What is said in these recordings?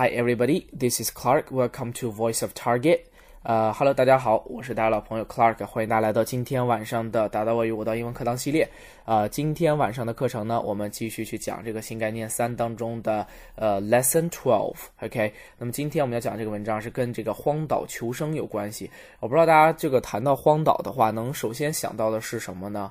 Hi everybody, this is Clark. Welcome to Voice of Target. 呃哈喽，大家好，我是大家老朋友 Clark，欢迎大家来到今天晚上的达到我与我的英文课堂系列。呃，今天晚上的课程呢，我们继续去讲这个新概念三当中的呃 Lesson Twelve。OK，那么今天我们要讲这个文章是跟这个荒岛求生有关系。我不知道大家这个谈到荒岛的话，能首先想到的是什么呢？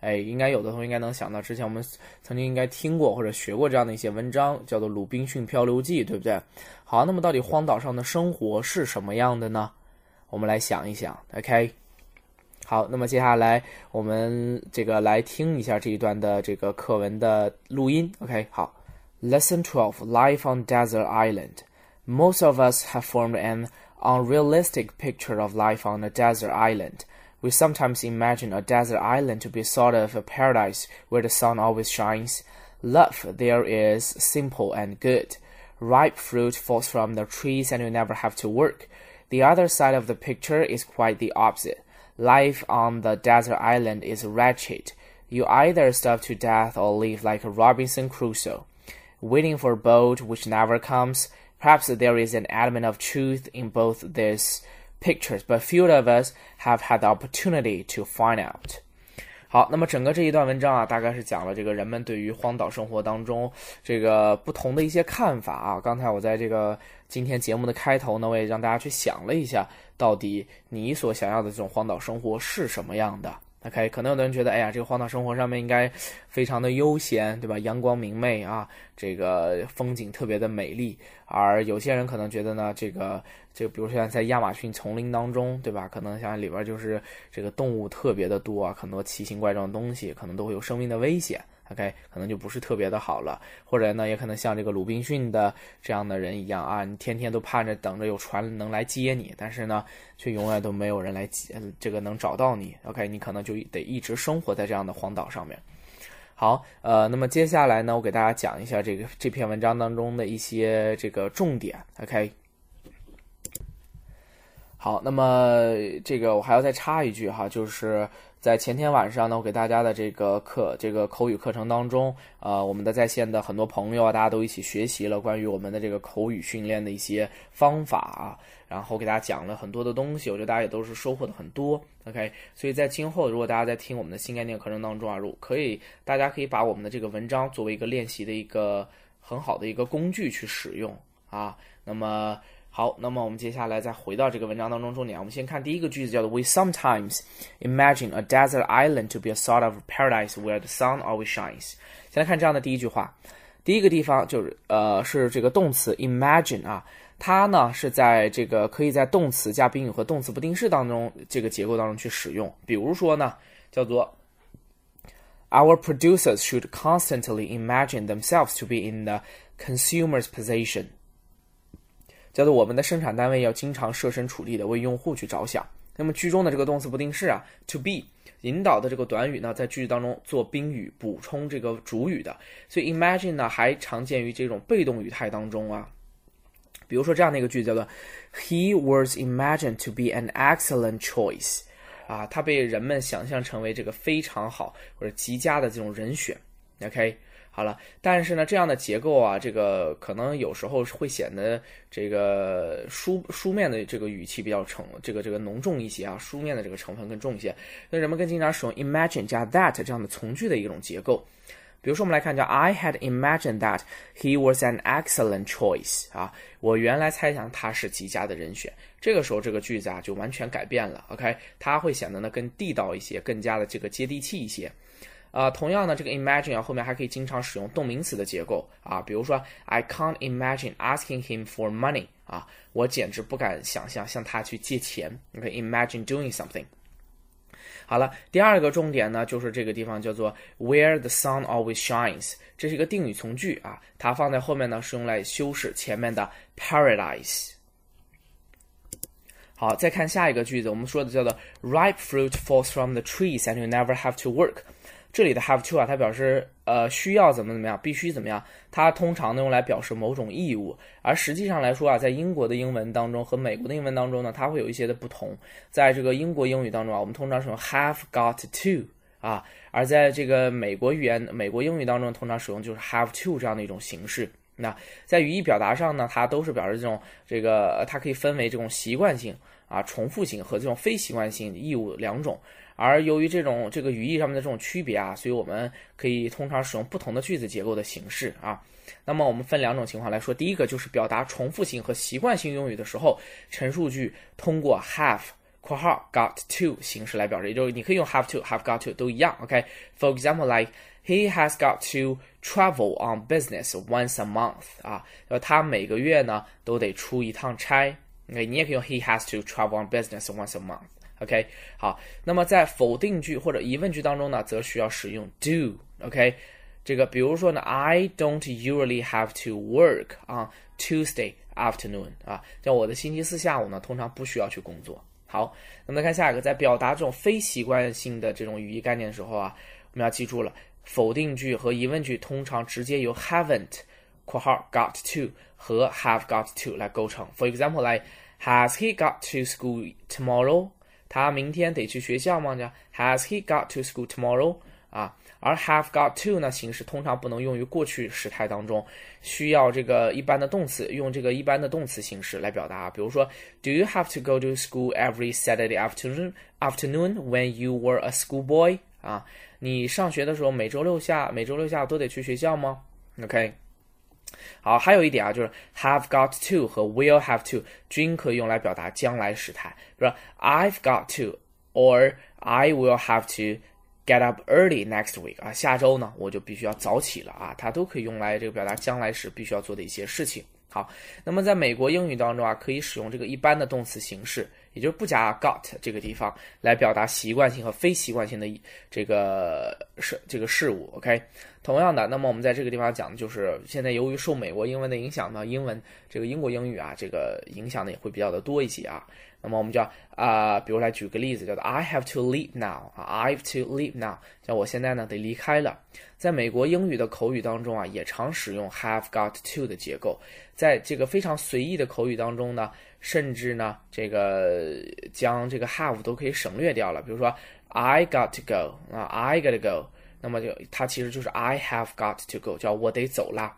哎，应该有的同学应该能想到，之前我们曾经应该听过或者学过这样的一些文章，叫做《鲁滨逊漂流记》，对不对？好，那么到底荒岛上的生活是什么样的呢？我们来想一想，OK。好，那么接下来我们这个来听一下这一段的这个课文的录音，OK。好，Lesson Twelve: Life on Desert Island. Most of us have formed an unrealistic picture of life on a desert island. We sometimes imagine a desert island to be sort of a paradise where the sun always shines. Love there is simple and good. Ripe fruit falls from the trees and you never have to work. The other side of the picture is quite the opposite. Life on the desert island is wretched. You either starve to death or live like Robinson Crusoe, waiting for a boat which never comes. Perhaps there is an element of truth in both these pictures, but few of us have had the opportunity to find out. 好，那么整个这一段文章啊，大概是讲了这个人们对于荒岛生活当中这个不同的一些看法啊。刚才我在这个今天节目的开头呢，我也让大家去想了一下，到底你所想要的这种荒岛生活是什么样的？OK，可能有的人觉得，哎呀，这个荒岛生活上面应该非常的悠闲，对吧？阳光明媚啊，这个风景特别的美丽。而有些人可能觉得呢，这个这个，比如像在亚马逊丛林当中，对吧？可能像里边就是这个动物特别的多啊，很多奇形怪状的东西，可能都会有生命的危险。OK，可能就不是特别的好了。或者呢，也可能像这个鲁滨逊的这样的人一样啊，你天天都盼着等着有船能来接你，但是呢，却永远都没有人来接，这个能找到你。OK，你可能就得一直生活在这样的荒岛上面。好，呃，那么接下来呢，我给大家讲一下这个这篇文章当中的一些这个重点。OK，好，那么这个我还要再插一句哈，就是在前天晚上呢，我给大家的这个课，这个口语课程当中，呃，我们的在线的很多朋友啊，大家都一起学习了关于我们的这个口语训练的一些方法啊。然后给大家讲了很多的东西，我觉得大家也都是收获的很多。OK，所以在今后如果大家在听我们的新概念课程当中啊，如可以，大家可以把我们的这个文章作为一个练习的一个很好的一个工具去使用啊。那么好，那么我们接下来再回到这个文章当中重点，我们先看第一个句子，叫做 We sometimes imagine a desert island to be a sort of paradise where the sun always shines。先来看这样的第一句话，第一个地方就是呃是这个动词 imagine 啊。它呢是在这个可以在动词加宾语和动词不定式当中这个结构当中去使用。比如说呢，叫做 Our producers should constantly imagine themselves to be in the consumer's position。 叫做我们的生产单位要经常设身处地的为用户去着想。那么句中的这个动词不定式啊，to be 引导的这个短语呢，在句子当中做宾语补充这个主语的。所以 imagine 呢还常见于这种被动语态当中啊。比如说这样的一个句子叫做 He was imagined to be an excellent choice，啊，他被人们想象成为这个非常好或者极佳的这种人选。OK，好了，但是呢，这样的结构啊，这个可能有时候会显得这个书书面的这个语气比较成这个这个浓重一些啊，书面的这个成分更重一些。那人们更经常使用 imagine 加 that 这样的从句的一种结构。比如说，我们来看叫 I had imagined that he was an excellent choice 啊，我原来猜想他是极佳的人选。这个时候，这个句子啊就完全改变了。OK，它会显得呢更地道一些，更加的这个接地气一些。啊，同样呢，这个 imagine 啊后面还可以经常使用动名词的结构啊，比如说 I can't imagine asking him for money 啊，我简直不敢想象向他去借钱。OK，imagine doing something。好了，第二个重点呢，就是这个地方叫做 where the sun always shines，这是一个定语从句啊，它放在后面呢是用来修饰前面的 paradise。好，再看下一个句子，我们说的叫做 ripe fruit falls from the trees and you never have to work。这里的 have to 啊，它表示呃需要怎么怎么样，必须怎么样。它通常呢用来表示某种义务，而实际上来说啊，在英国的英文当中和美国的英文当中呢，它会有一些的不同。在这个英国英语当中啊，我们通常使用 have got to 啊，而在这个美国语言、美国英语当中，通常使用就是 have to 这样的一种形式。那在语义表达上呢，它都是表示这种这个，它可以分为这种习惯性啊、重复性和这种非习惯性义务两种。而由于这种这个语义上面的这种区别啊，所以我们可以通常使用不同的句子结构的形式啊。那么我们分两种情况来说，第一个就是表达重复性和习惯性用语的时候，陈述句通过 have（ 括号 got to） 形式来表示，也就是你可以用 have to、have got to 都一样。OK，for example，like he has got to travel on business once a month 啊，呃，他每个月呢都得出一趟差。OK，你也可以用 he has to travel on business once a month。OK，好，那么在否定句或者疑问句当中呢，则需要使用 do。OK，这个比如说呢，I don't usually have to work on Tuesday afternoon 啊，像我的星期四下午呢，通常不需要去工作。好，那么来看下一个，在表达这种非习惯性的这种语义概念的时候啊，我们要记住了，否定句和疑问句通常直接由 haven't（ 括号 got to） 和 have got to 来构成。For example，来 Has he got to school tomorrow？他明天得去学校吗？叫 Has he got to school tomorrow？啊，而 have got to 呢形式通常不能用于过去时态当中，需要这个一般的动词用这个一般的动词形式来表达。比如说，Do you have to go to school every Saturday afternoon afternoon when you were a schoolboy？啊，你上学的时候每周六下每周六下午都得去学校吗？OK。好，还有一点啊，就是 have got to 和 will have to 均可以用来表达将来时态，比如 I've got to or I will have to get up early next week 啊，下周呢我就必须要早起了啊，它都可以用来这个表达将来时必须要做的一些事情。好，那么在美国英语当中啊，可以使用这个一般的动词形式，也就是不加 got 这个地方来表达习惯性和非习惯性的这个事这个事物。OK，同样的，那么我们在这个地方讲的就是现在由于受美国英文的影响呢，英文这个英国英语啊，这个影响呢也会比较的多一些啊。那么我们叫啊，比如来举个例子，叫做 I have to leave now 啊，I have to leave now，叫我现在呢得离开了。在美国英语的口语当中啊，也常使用 have got to 的结构。在这个非常随意的口语当中呢，甚至呢，这个将这个 have 都可以省略掉了。比如说 I got to go 啊，I got to go，那么就它其实就是 I have got to go，叫我得走啦。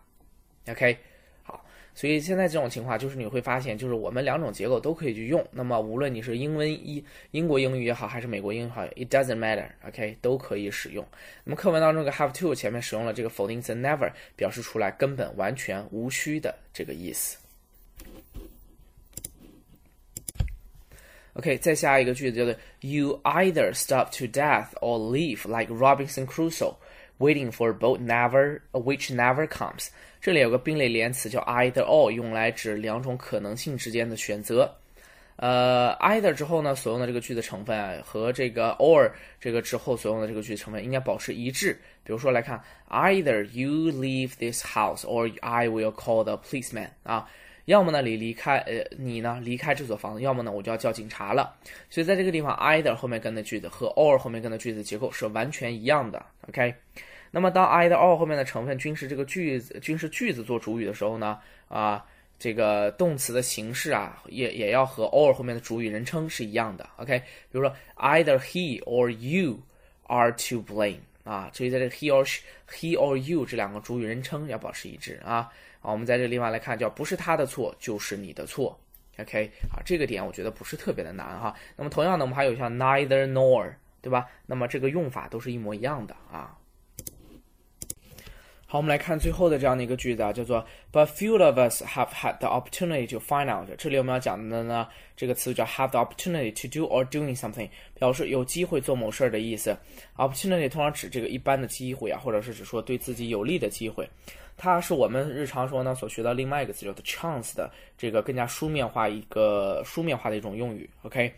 OK 好。所以现在这种情况就是你会发现，就是我们两种结构都可以去用。那么无论你是英文英英国英语也好，还是美国英语也好，it doesn't matter，OK，都可以使用。那么课文当中这个 have to 前面使用了这个否定词 never，表示出来根本完全无需的这个意思。OK，再下一个句子叫做 You either starve to death or live like Robinson Crusoe, waiting for a boat never which never comes。这里有个并列连词叫 either or，用来指两种可能性之间的选择。呃，either 之后呢，所用的这个句子成分啊，和这个 or 这个之后所用的这个句子成分应该保持一致。比如说来看，either you leave this house or I will call the policeman 啊， 要么呢你离开，呃，你呢离开这所房子，要么呢我就要叫警察了。所以在这个地方，either 后面跟的句子和 or 后面跟的句子结构是完全一样的。OK。那么当 either or 后面的成分均是这个句子均是句子做主语的时候呢，啊，这个动词的形式啊，也也要和 or 后面的主语人称是一样的。OK，比如说 either he or you are to blame 啊，所以在这个 he or she, he or you 这两个主语人称要保持一致啊。好，我们在这个地方来看，叫不是他的错就是你的错。OK，啊，这个点我觉得不是特别的难哈。那么同样的，我们还有像 neither nor，对吧？那么这个用法都是一模一样的啊。好，我们来看最后的这样的一个句子啊，叫做 But few of us have had the opportunity to find out。这里我们要讲的呢，这个词叫 have the opportunity to do or doing something，表示有机会做某事儿的意思。Opportunity 通常指这个一般的机会啊，或者是指说对自己有利的机会。它是我们日常说呢所学到另外一个词叫做 chance 的这个更加书面化一个书面化的一种用语。OK，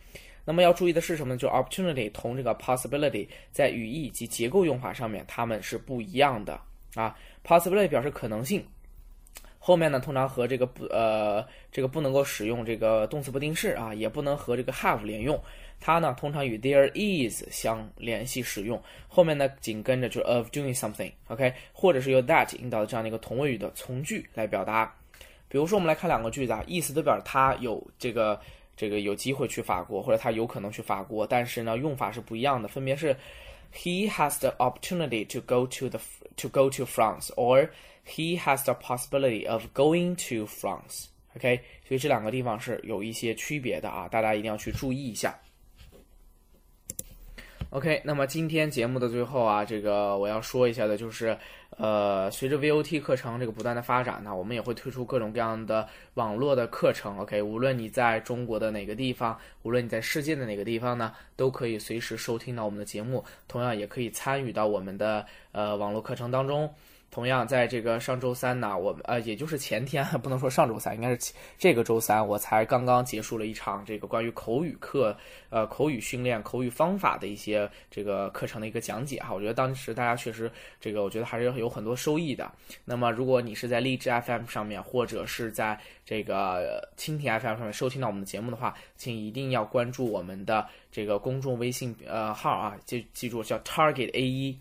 那么要注意的是什么呢？就 opportunity 同这个 possibility 在语义及结构用法上面它们是不一样的。啊，possibility 表示可能性，后面呢通常和这个不呃这个不能够使用这个动词不定式啊，也不能和这个 have 连用，它呢通常与 there is 相联系使用，后面呢紧跟着就是 of doing something，OK，或者是由 that 引导的这样的一个同位语的从句来表达。比如说我们来看两个句子啊，意思都表示他有这个这个有机会去法国，或者他有可能去法国，但是呢用法是不一样的，分别是。he has the opportunity to go to the to go to France, or he has the possibility of going to France。OK，所以这两个地方是有一些区别的啊，大家一定要去注意一下。OK，那么今天节目的最后啊，这个我要说一下的就是，呃，随着 VOT 课程这个不断的发展呢，我们也会推出各种各样的网络的课程。OK，无论你在中国的哪个地方，无论你在世界的哪个地方呢，都可以随时收听到我们的节目，同样也可以参与到我们的呃网络课程当中。同样，在这个上周三呢，我们呃，也就是前天，不能说上周三，应该是这个周三，我才刚刚结束了一场这个关于口语课，呃，口语训练、口语方法的一些这个课程的一个讲解哈。我觉得当时大家确实这个，我觉得还是有很多收益的。那么，如果你是在荔枝 FM 上面，或者是在这个蜻蜓 FM 上面收听到我们的节目的话，请一定要关注我们的这个公众微信呃号啊，记记住叫 Target A 一。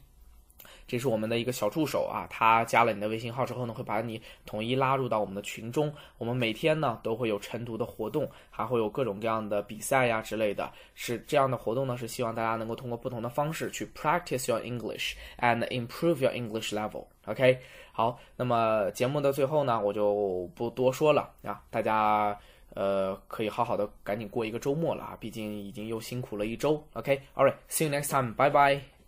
这是我们的一个小助手啊，他加了你的微信号之后呢，会把你统一拉入到我们的群中。我们每天呢都会有晨读的活动，还会有各种各样的比赛呀之类的。是这样的活动呢，是希望大家能够通过不同的方式去 practice your English and improve your English level。OK，好，那么节目的最后呢，我就不多说了啊，大家呃可以好好的赶紧过一个周末了啊，毕竟已经又辛苦了一周。OK，All right，see you next time，bye bye。